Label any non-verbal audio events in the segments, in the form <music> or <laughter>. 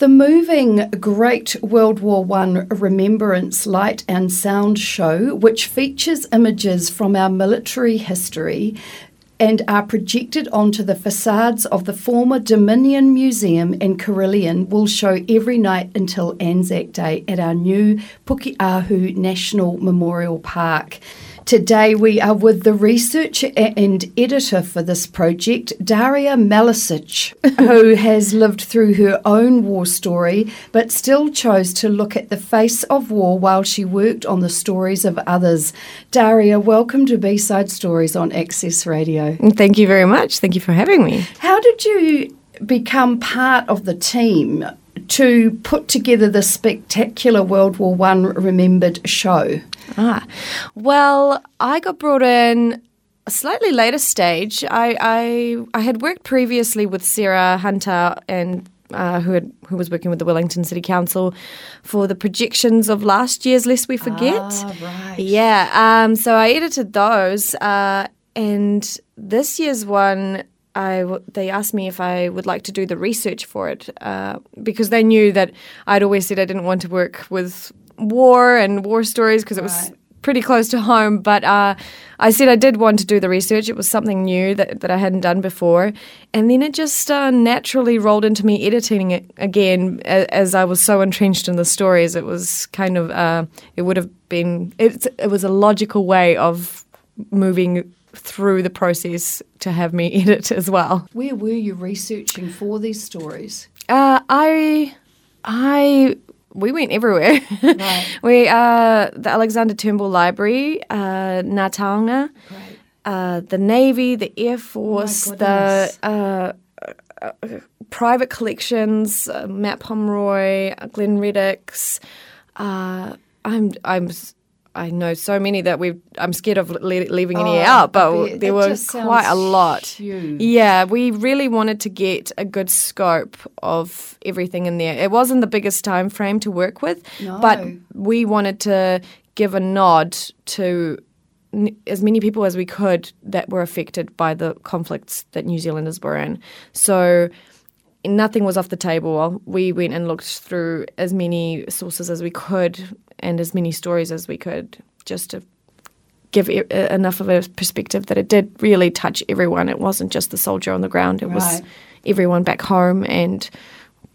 The moving Great World War I Remembrance Light and Sound Show, which features images from our military history and are projected onto the facades of the former Dominion Museum in Carillon, will show every night until Anzac Day at our new Pukeahu National Memorial Park. Today we are with the researcher and editor for this project, Daria Malisic, <laughs> who has lived through her own war story but still chose to look at the face of war while she worked on the stories of others. Daria, welcome to B-Side Stories on Access Radio. Thank you very much. Thank you for having me. How did you become part of the team to put together the spectacular World War One remembered show? Ah, well, I got brought in a slightly later stage. I I, I had worked previously with Sarah Hunter and. Uh, who had, who was working with the Wellington City Council for the projections of last year's Lest We Forget? Ah, right. Yeah, um, so I edited those, uh, and this year's one I w- they asked me if I would like to do the research for it uh, because they knew that I'd always said I didn't want to work with war and war stories because it was Right. pretty close to home. But uh, I said I did want to do the research. It was something new that, that I hadn't done before. And then it just uh, naturally rolled into me editing it again as, as I was so entrenched in the stories. It was kind of, uh, it would have been, it, it was a logical way of moving through the process to have me <laughs> edit as well. Where were you researching for these stories? Uh, I, I, we went everywhere. Right. <laughs> we, uh, the Alexander Turnbull Library, uh, Ngā Taonga, uh, the Navy, the Air Force, the uh, uh, private collections, uh, Matt Pomeroy, Glenn Reddick's. Uh, I'm, I'm, I know so many that we. I'm scared of le- leaving any Oh, out, but there were quite a lot. huge. Yeah, we really wanted to get a good scope of everything in there. It wasn't the biggest time frame to work with, but we wanted to give a nod to n- as many people as we could that were affected by the conflicts that New Zealanders were in. So nothing was off the table. We went and looked through as many sources as we could and as many stories as we could just to give e- enough of a perspective that it did really touch everyone. It wasn't just the soldier on the ground. It was everyone back home and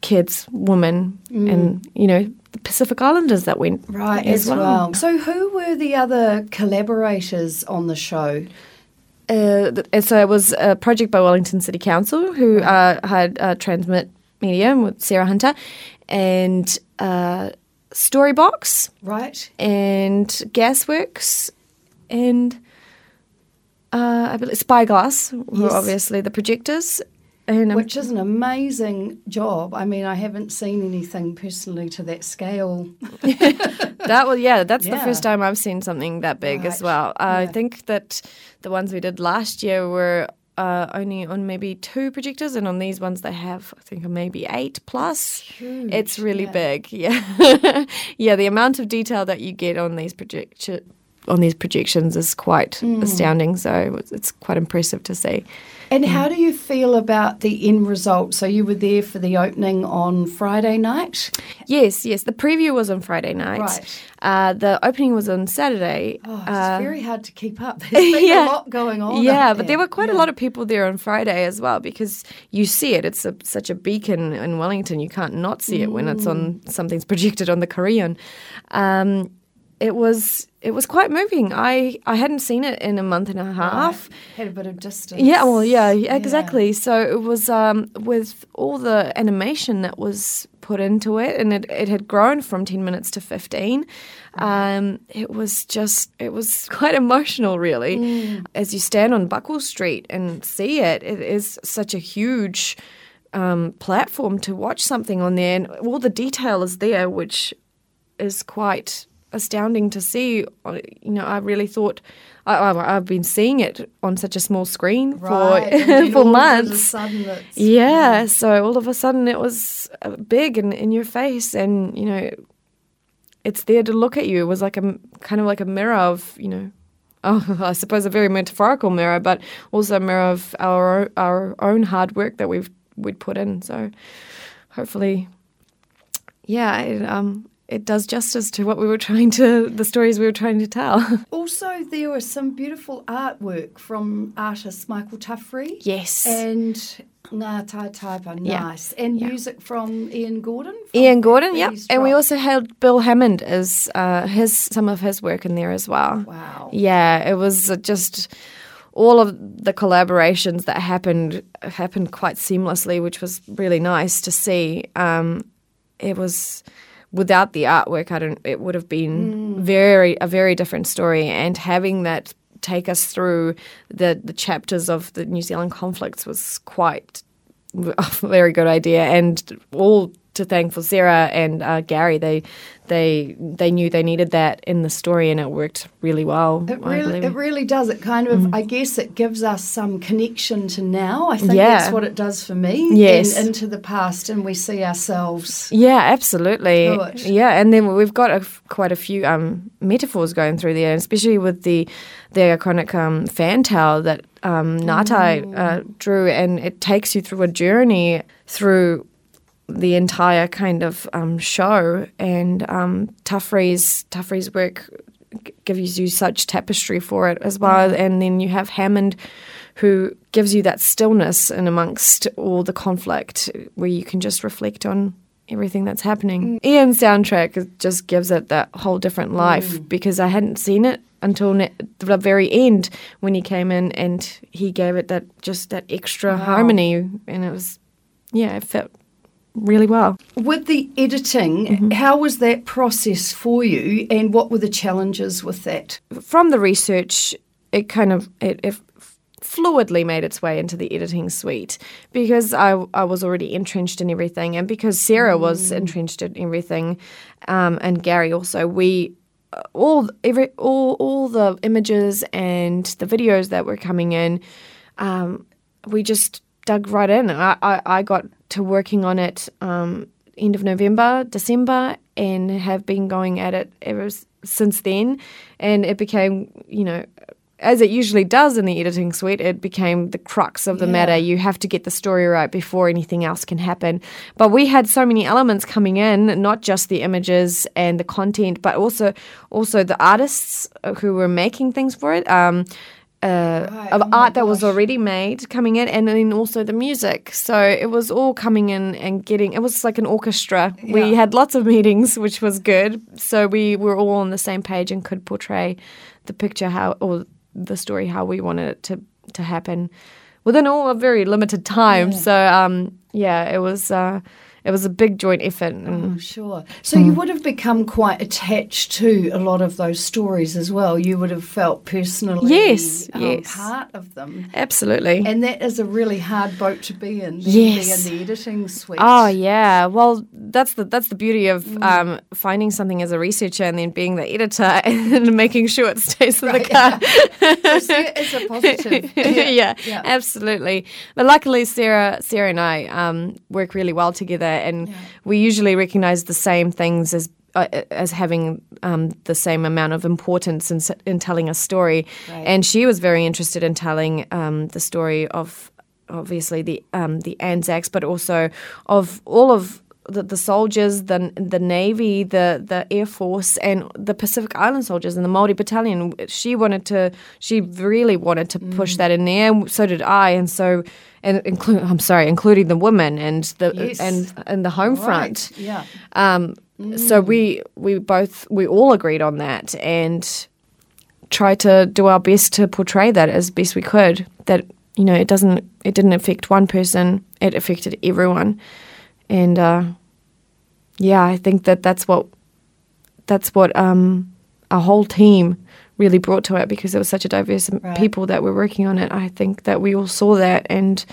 kids, women, and you know the Pacific Islanders that went Right, as, well. So, who were the other collaborators on the show? Uh, so it was a project by Wellington City Council who uh, had uh, Transmit Media with Sarah Hunter and uh, Storybox Right. and Gasworks and uh, I believe Spyglass were Yes. obviously the projectors. And um, Which is an amazing job. I mean, I haven't seen anything personally to that scale. <laughs> that was yeah, that's the first time I've seen something that big as well. I Yeah. think that the ones we did last year were uh, only on maybe two projectors, and on these ones they have I think maybe eight plus. it's really yeah. big, <laughs> yeah, yeah. The amount of detail that you get on these project on these projections is quite Hmm. astounding. So it's, quite impressive to see. And how do you feel about the end result? So, you were there for the opening on Friday night? Yes, yes. The preview was on Friday night. Right. Uh, the opening was on Saturday. Oh, it's Uh, very hard to keep up. <laughs> There's <laughs> been yeah. a lot going on. Yeah, but there were quite Yeah. a lot of people there on Friday as well because you see it. It's a, such a beacon in Wellington. You can't not see it when it's on Mm. something's projected on the Carillon. Um, it was it was quite moving. I, I hadn't seen it in a month and a half. Right. Had a bit of distance. Yeah, well, yeah, yeah, exactly. So it was um, with all the animation that was put into it, and it, it had grown from 10 minutes to 15. Um, it was just, it was <laughs> quite emotional, really. As you stand on Buckle Street and see it, it is such a huge um, platform to watch something on there, and all the detail is there, which is quite astounding to see. You know, I really thought I, I've been seeing it on such a small screen Right. for <laughs> for all of a months. it's- Yeah, so all of a sudden it was uh, big and in your face, and you know, it's there to look at you. It was like a kind of like a mirror of you know. <laughs> Oh, I suppose a very metaphorical mirror, but also a mirror of our our own hard work that we've we'd put in. So, hopefully, yeah, it, um, it does justice to what we were trying to, the stories we were trying to tell. <laughs> Also, there was some beautiful artwork from artist Michael Tuffery. yes. And Ngatai Taepa, Yeah. nice. And Yeah. music from Ian Gordon. from Ian Gordon, yep. Betty's And we also had Bill Hammond as uh, his some of his work in there as well. Wow. Yeah, it was just all of the collaborations that happened happened quite seamlessly, which was really nice to see. Um, it was without the artwork, I don't. It would have been mm. very a very different story, and having that take us through the the chapters of the New Zealand conflicts was quite <laughs> a very good idea, and all to thank for Sarah and uh, Gary. They they they knew they needed that in the story, and it worked really well. It really, it really does. It kind of, I guess, it gives us some connection to now. I think Yeah. that's what it does for me. Yes. And into the past, and we see ourselves. Yeah, absolutely. Yeah, and then we've got a quite a few um, metaphors going through there, especially with the the iconic um, fantail that um, Ngatai uh, drew, and it takes you through a journey through the entire kind of um, show. And um, Tuffery's work gives you such tapestry for it as well, and then you have Hammond. Who gives you that stillness in amongst all the conflict, where you can just reflect on everything that's happening. Ian's soundtrack just gives it that whole different life because I hadn't seen it until ne- the very end when he came in and he gave it that just that extra harmony, and it was yeah, it felt really well. With the editing, Mm-hmm. how was that process for you, and what were the challenges with that? From the research, it kind of it, it fluidly made its way into the editing suite because I, I was already entrenched in everything and because Sarah was entrenched in everything um, and Gary also we uh, all every all all the images and the videos that were coming in um, we just dug right in I, I, I got to working on it um, end of November December and have been going at it ever since then and it became you know as it usually does in the editing suite, it became the crux of the Yeah. matter. You have to get the story right before anything else can happen. But we had so many elements coming in, not just the images and the content, but also also the artists who were making things for it. Um, uh, Right, of oh art that was already made coming in, and then also the music. So it was all coming in and getting. It was like an orchestra. We had lots of meetings, <laughs> which was good. So we were all on the same page and could portray the picture how or the story how we wanted it to to happen within all a very limited time. Yeah. So um, yeah, it was uh, it was a big joint effort. And Oh, sure. So you would have become quite attached to a lot of those stories as well. You would have felt personally Yes, um, yes. part of them. Absolutely. And that is a really hard boat to be in. Yes. Be in the editing suite. Oh yeah, well that's the that's the beauty of um, finding something as a researcher and then being the editor <laughs> and making sure it stays in the car. <laughs> So it's a positive. <laughs> yeah, yeah. absolutely. But luckily, Sarah, Sarah and I um, work really well together, and we usually recognise the same things as uh, as having um, the same amount of importance in, in telling a story. Right. And she was very interested in telling um, the story of obviously the um, the Anzacs, but also of all of the, the soldiers, the the navy, the the air force, and the Pacific Island soldiers and the Maori battalion. She wanted to, she really wanted to push that in there. So did I, and so and include I'm sorry, including the women and the Yes. and and the home front. Yeah. Um, So we we both we all agreed on that and tried to do our best to portray that as best we could. That you know it doesn't it didn't affect one person; it affected everyone. And uh, yeah, I think that that's what that's what um, our whole team really brought to it because it was such a diverse Right. people that were working on it. I think that we all saw that and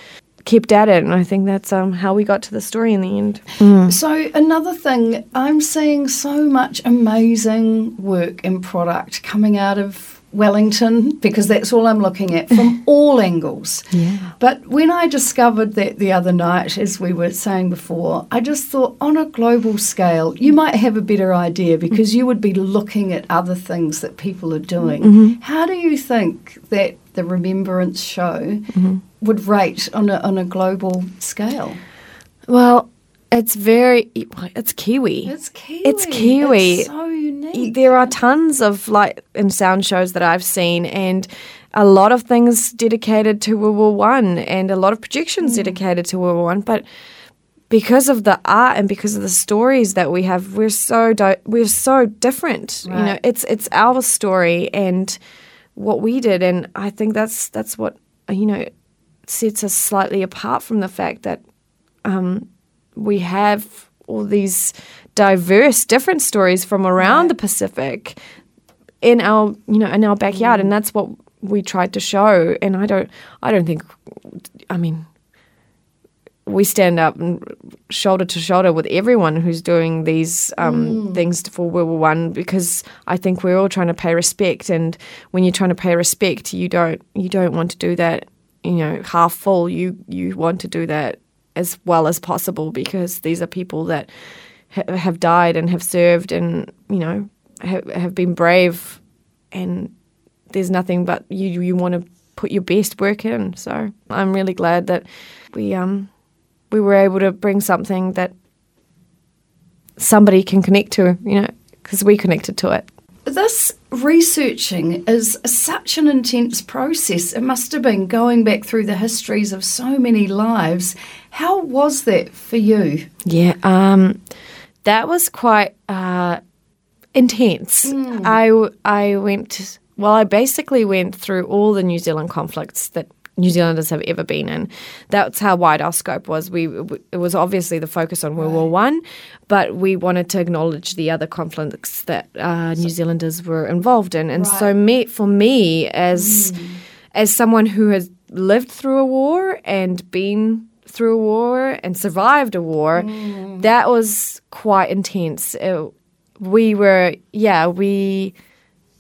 kept at it, and I think that's um, how we got to the story in the end. So another thing, I'm seeing so much amazing work and product coming out of Wellington because that's all I'm looking at from <laughs> all angles. Yeah. But when I discovered that the other night, as we were saying before, I just thought on a global scale, you might have a better idea because you would be looking at other things that people are doing. Mm-hmm. How do you think that the Remembrance show mm-hmm. would rate on a, on a global scale? Well, It's very, it's Kiwi. It's Kiwi. It's Kiwi. It's so unique. There are tons of light and sound shows that I've seen, and a lot of things dedicated to World War One, and a lot of projections dedicated to World War One. But because of the art and because of the stories that we have, we're so di- we're so different. You know, it's it's our story and what we did, and I think that's that's what you know sets us slightly apart from the fact that um, we have all these diverse, different stories from around the Pacific in our you know in our backyard, and that's what we tried to show. And I don't I don't think I mean we stand up and shoulder to shoulder with everyone who's doing these um, things for World War One because I think we're all trying to pay respect, and when you're trying to pay respect, you don't you don't want to do that, you know, half full. You you want to do that as well as possible because these are people that ha- have died and have served, and you know, have, have been brave, and there's nothing but you you want to put your best work in. So I'm really glad that we um we were able to bring something that somebody can connect to, you know, because we connected to it. This researching is such an intense process. It must have been going back through the histories of so many lives. How was that for you? Yeah, um, that was quite uh, intense. i i went well. I basically went through all the New Zealand conflicts that New Zealanders have ever been in. That's how wide our scope was. We it was obviously the focus on World War One, but we wanted to acknowledge the other conflicts that uh, New Zealanders were involved in. And so, me for me as hmm. as someone who has lived through a war and been through a war and survived a war, hmm. that was quite intense. It- we were, yeah, we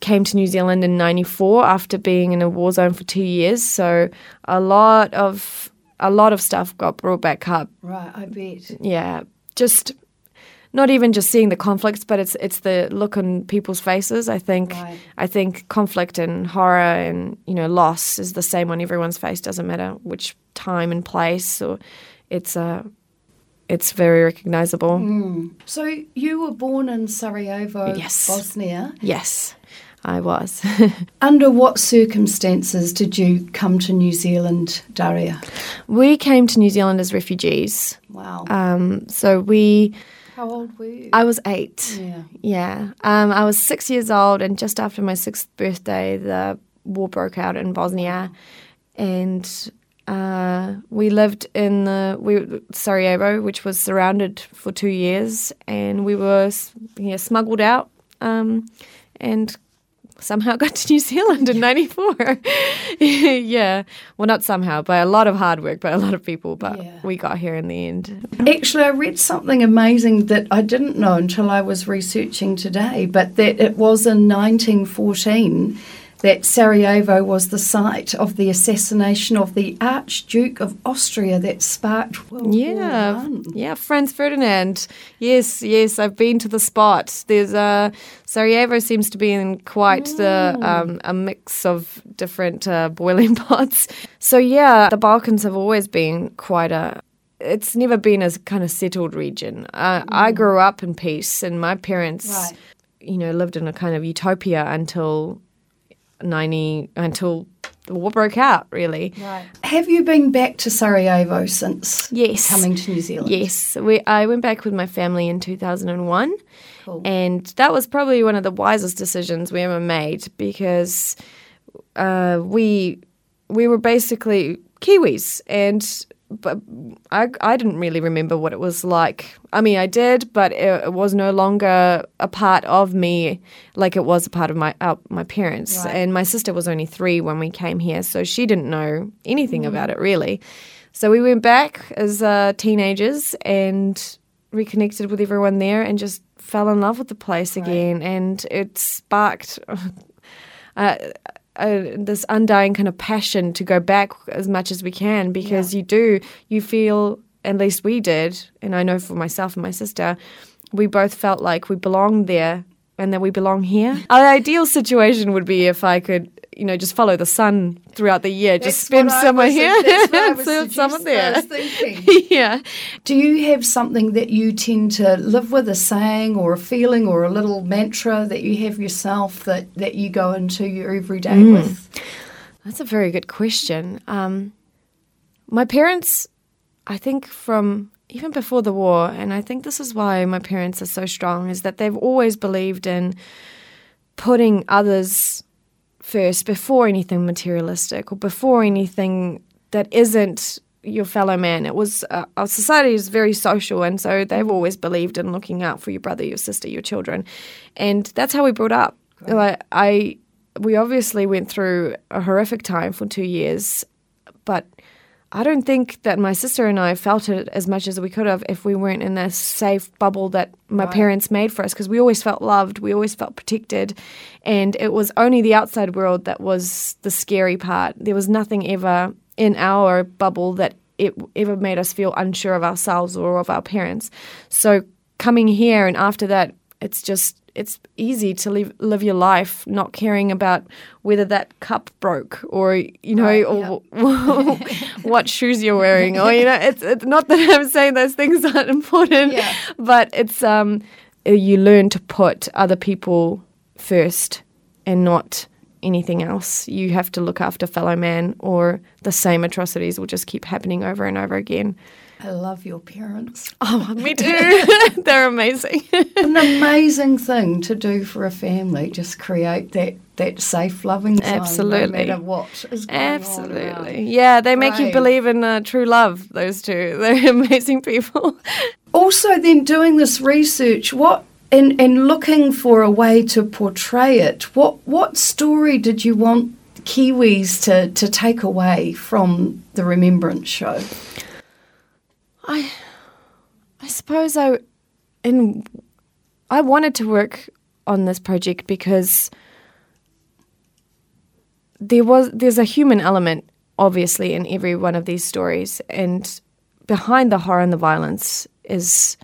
came to New Zealand in 94 after being in a war zone for two years. So a lot of a lot of stuff got brought back up. Right, I bet. Yeah, just not even just seeing the conflicts, but it's it's the look on people's faces. I think Right. I think conflict and horror and you know loss is the same on everyone's face. Doesn't matter which time and place, or it's uh, it's very recognizable. So you were born in Sarajevo, Yes. Bosnia. Yes, I was. <laughs> Under what circumstances did you come to New Zealand, Daria? we came to New Zealand as refugees. Wow. Um, so we, How old were you? I was eight. yeah. Yeah. Um, I was six years old, and just after my sixth birthday, the war broke out in Bosnia, and uh, we lived in the we Sarajevo, which was surrounded for two years, and we were yeah, smuggled out, um, and somehow got to New Zealand in '94. <laughs> yeah, well, not somehow, by a lot of hard work by a lot of people, but Yeah. we got here in the end. Actually, I read something amazing that I didn't know until I was researching today, but that it was in 1914 that Sarajevo was the site of the assassination of the Archduke of Austria that sparked World Yeah, War One. yeah, Franz Ferdinand. Yes, yes, I've been to the spot. There's uh, Sarajevo seems to be in quite the um, a mix of different uh, boiling <laughs> pots. So yeah, the Balkans have always been quite a. It's never been a kind of settled region. Uh, I grew up in peace, and my parents, Right. you know, lived in a kind of utopia until ninety until the war broke out. Really. Right. Have you been back to Sarajevo since Yes. coming to New Zealand? Yes, we, I went back with my family in 2001, Cool. and that was probably one of the wisest decisions we ever made because uh, we we were basically Kiwis, and but I I didn't really remember what it was like. I mean, I did, but it, it was no longer a part of me like it was a part of my uh, my parents. Right. And my sister was only three when we came here, so she didn't know anything about it really. So we went back as uh, teenagers and reconnected with everyone there, and just fell in love with the place again. And it sparked. <laughs> Uh, uh, this undying kind of passion to go back as much as we can because you do you feel at least we did and i know for myself and my sister we both felt like we belonged there and that we belong here. Our ideal situation would be if I could, you know, just follow the sun throughout the year, That's just spend summer here, that's what I <laughs> was so summer there. I was thinking. <laughs> yeah. Do you have something that you tend to live with, a saying or a feeling or a little mantra that you have yourself that, that you go into your everyday Mm. with? That's a very good question. Um, my parents, I think from even before the war, and I think this is why my parents are so strong, is that they've always believed in putting others first before anything materialistic or before anything that isn't your fellow man. It was uh, our society is very social, and so they've always believed in looking out for your brother, your sister, your children, and that's how we brought up. Like I, we obviously went through a horrific time for two years, but I don't think that my sister and I felt it as much as we could have if we weren't in this safe bubble that my Right. parents made for us because we always felt loved, we always felt protected, and it was only the outside world that was the scary part. There was nothing ever in our bubble that it ever made us feel unsure of ourselves or of our parents. So coming here and after that, it's just it's easy to live live your life not caring about whether that cup broke or you know Right, or <laughs> what shoes you're wearing or you know it's, it's not that I'm saying those things <laughs> aren't important Yeah. but it's um you learn to put other people first and not anything else. You have to look after fellow man or the same atrocities will just keep happening over and over again I love your parents. <laughs> oh me <laughs> too <laughs> they're amazing An amazing thing to do for a family, just create that, that safe, loving zone Absolutely. no matter what is going on Absolutely. around. Yeah, they make you believe in uh, true love, those two. They're amazing people. Also, then doing this research, what and and looking for a way to portray it. What what story did you want Kiwis to to take away from the Remembrance Show? I I suppose I in I wanted to work on this project because there was there's a human element obviously in every one of these stories and behind the horror and the violence is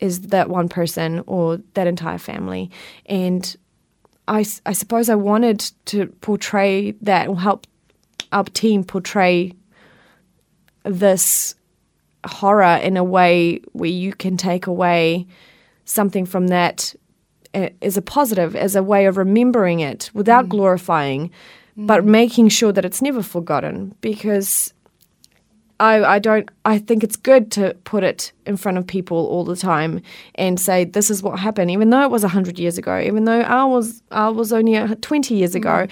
is that one person or that entire family. And I, I suppose I wanted to portray that or help our team portray this horror in a way where you can take away something from that uh, as a positive, as a way of remembering it without mm. glorifying, mm. but making sure that it's never forgotten. Because I, I don't. I think it's good to put it in front of people all the time and say this is what happened, even though it was hundred years ago, even though I was I was only twenty years ago. Mm.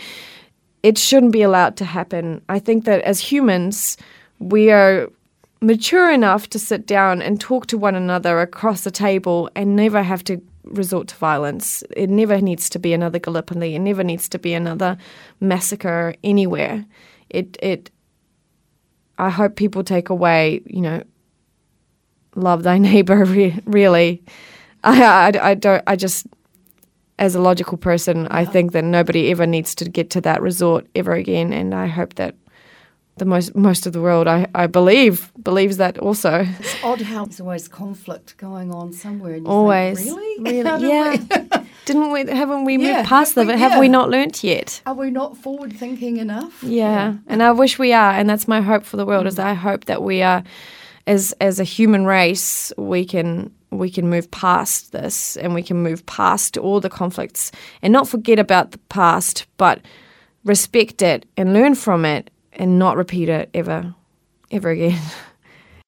It shouldn't be allowed to happen. I think that as humans, we are mature enough to sit down and talk to one another across the table and never have to resort to violence. It never needs to be another Gallipoli. It never needs to be another massacre anywhere. It it. I hope people take away, you know, love thy <laughs> neighbor. Re- really, I, I I don't. I just. As a logical person, I think that nobody ever needs to get to that resort ever again, and I hope that the most most of the world, I, I believe, believes that also. It's odd how there's always conflict going on somewhere. Always, think, really, <laughs> really, yeah. <laughs> Didn't we? Haven't we Yeah, moved past have them? we? Have we not learnt yet? Are we not forward thinking enough? Yeah. and I wish we are, and that's my hope for the world. Is mm. I hope that we are, as as a human race, we can we can move past this, and we can move past all the conflicts, and not forget about the past, but respect it and learn from it, and not repeat it ever, ever again. <laughs>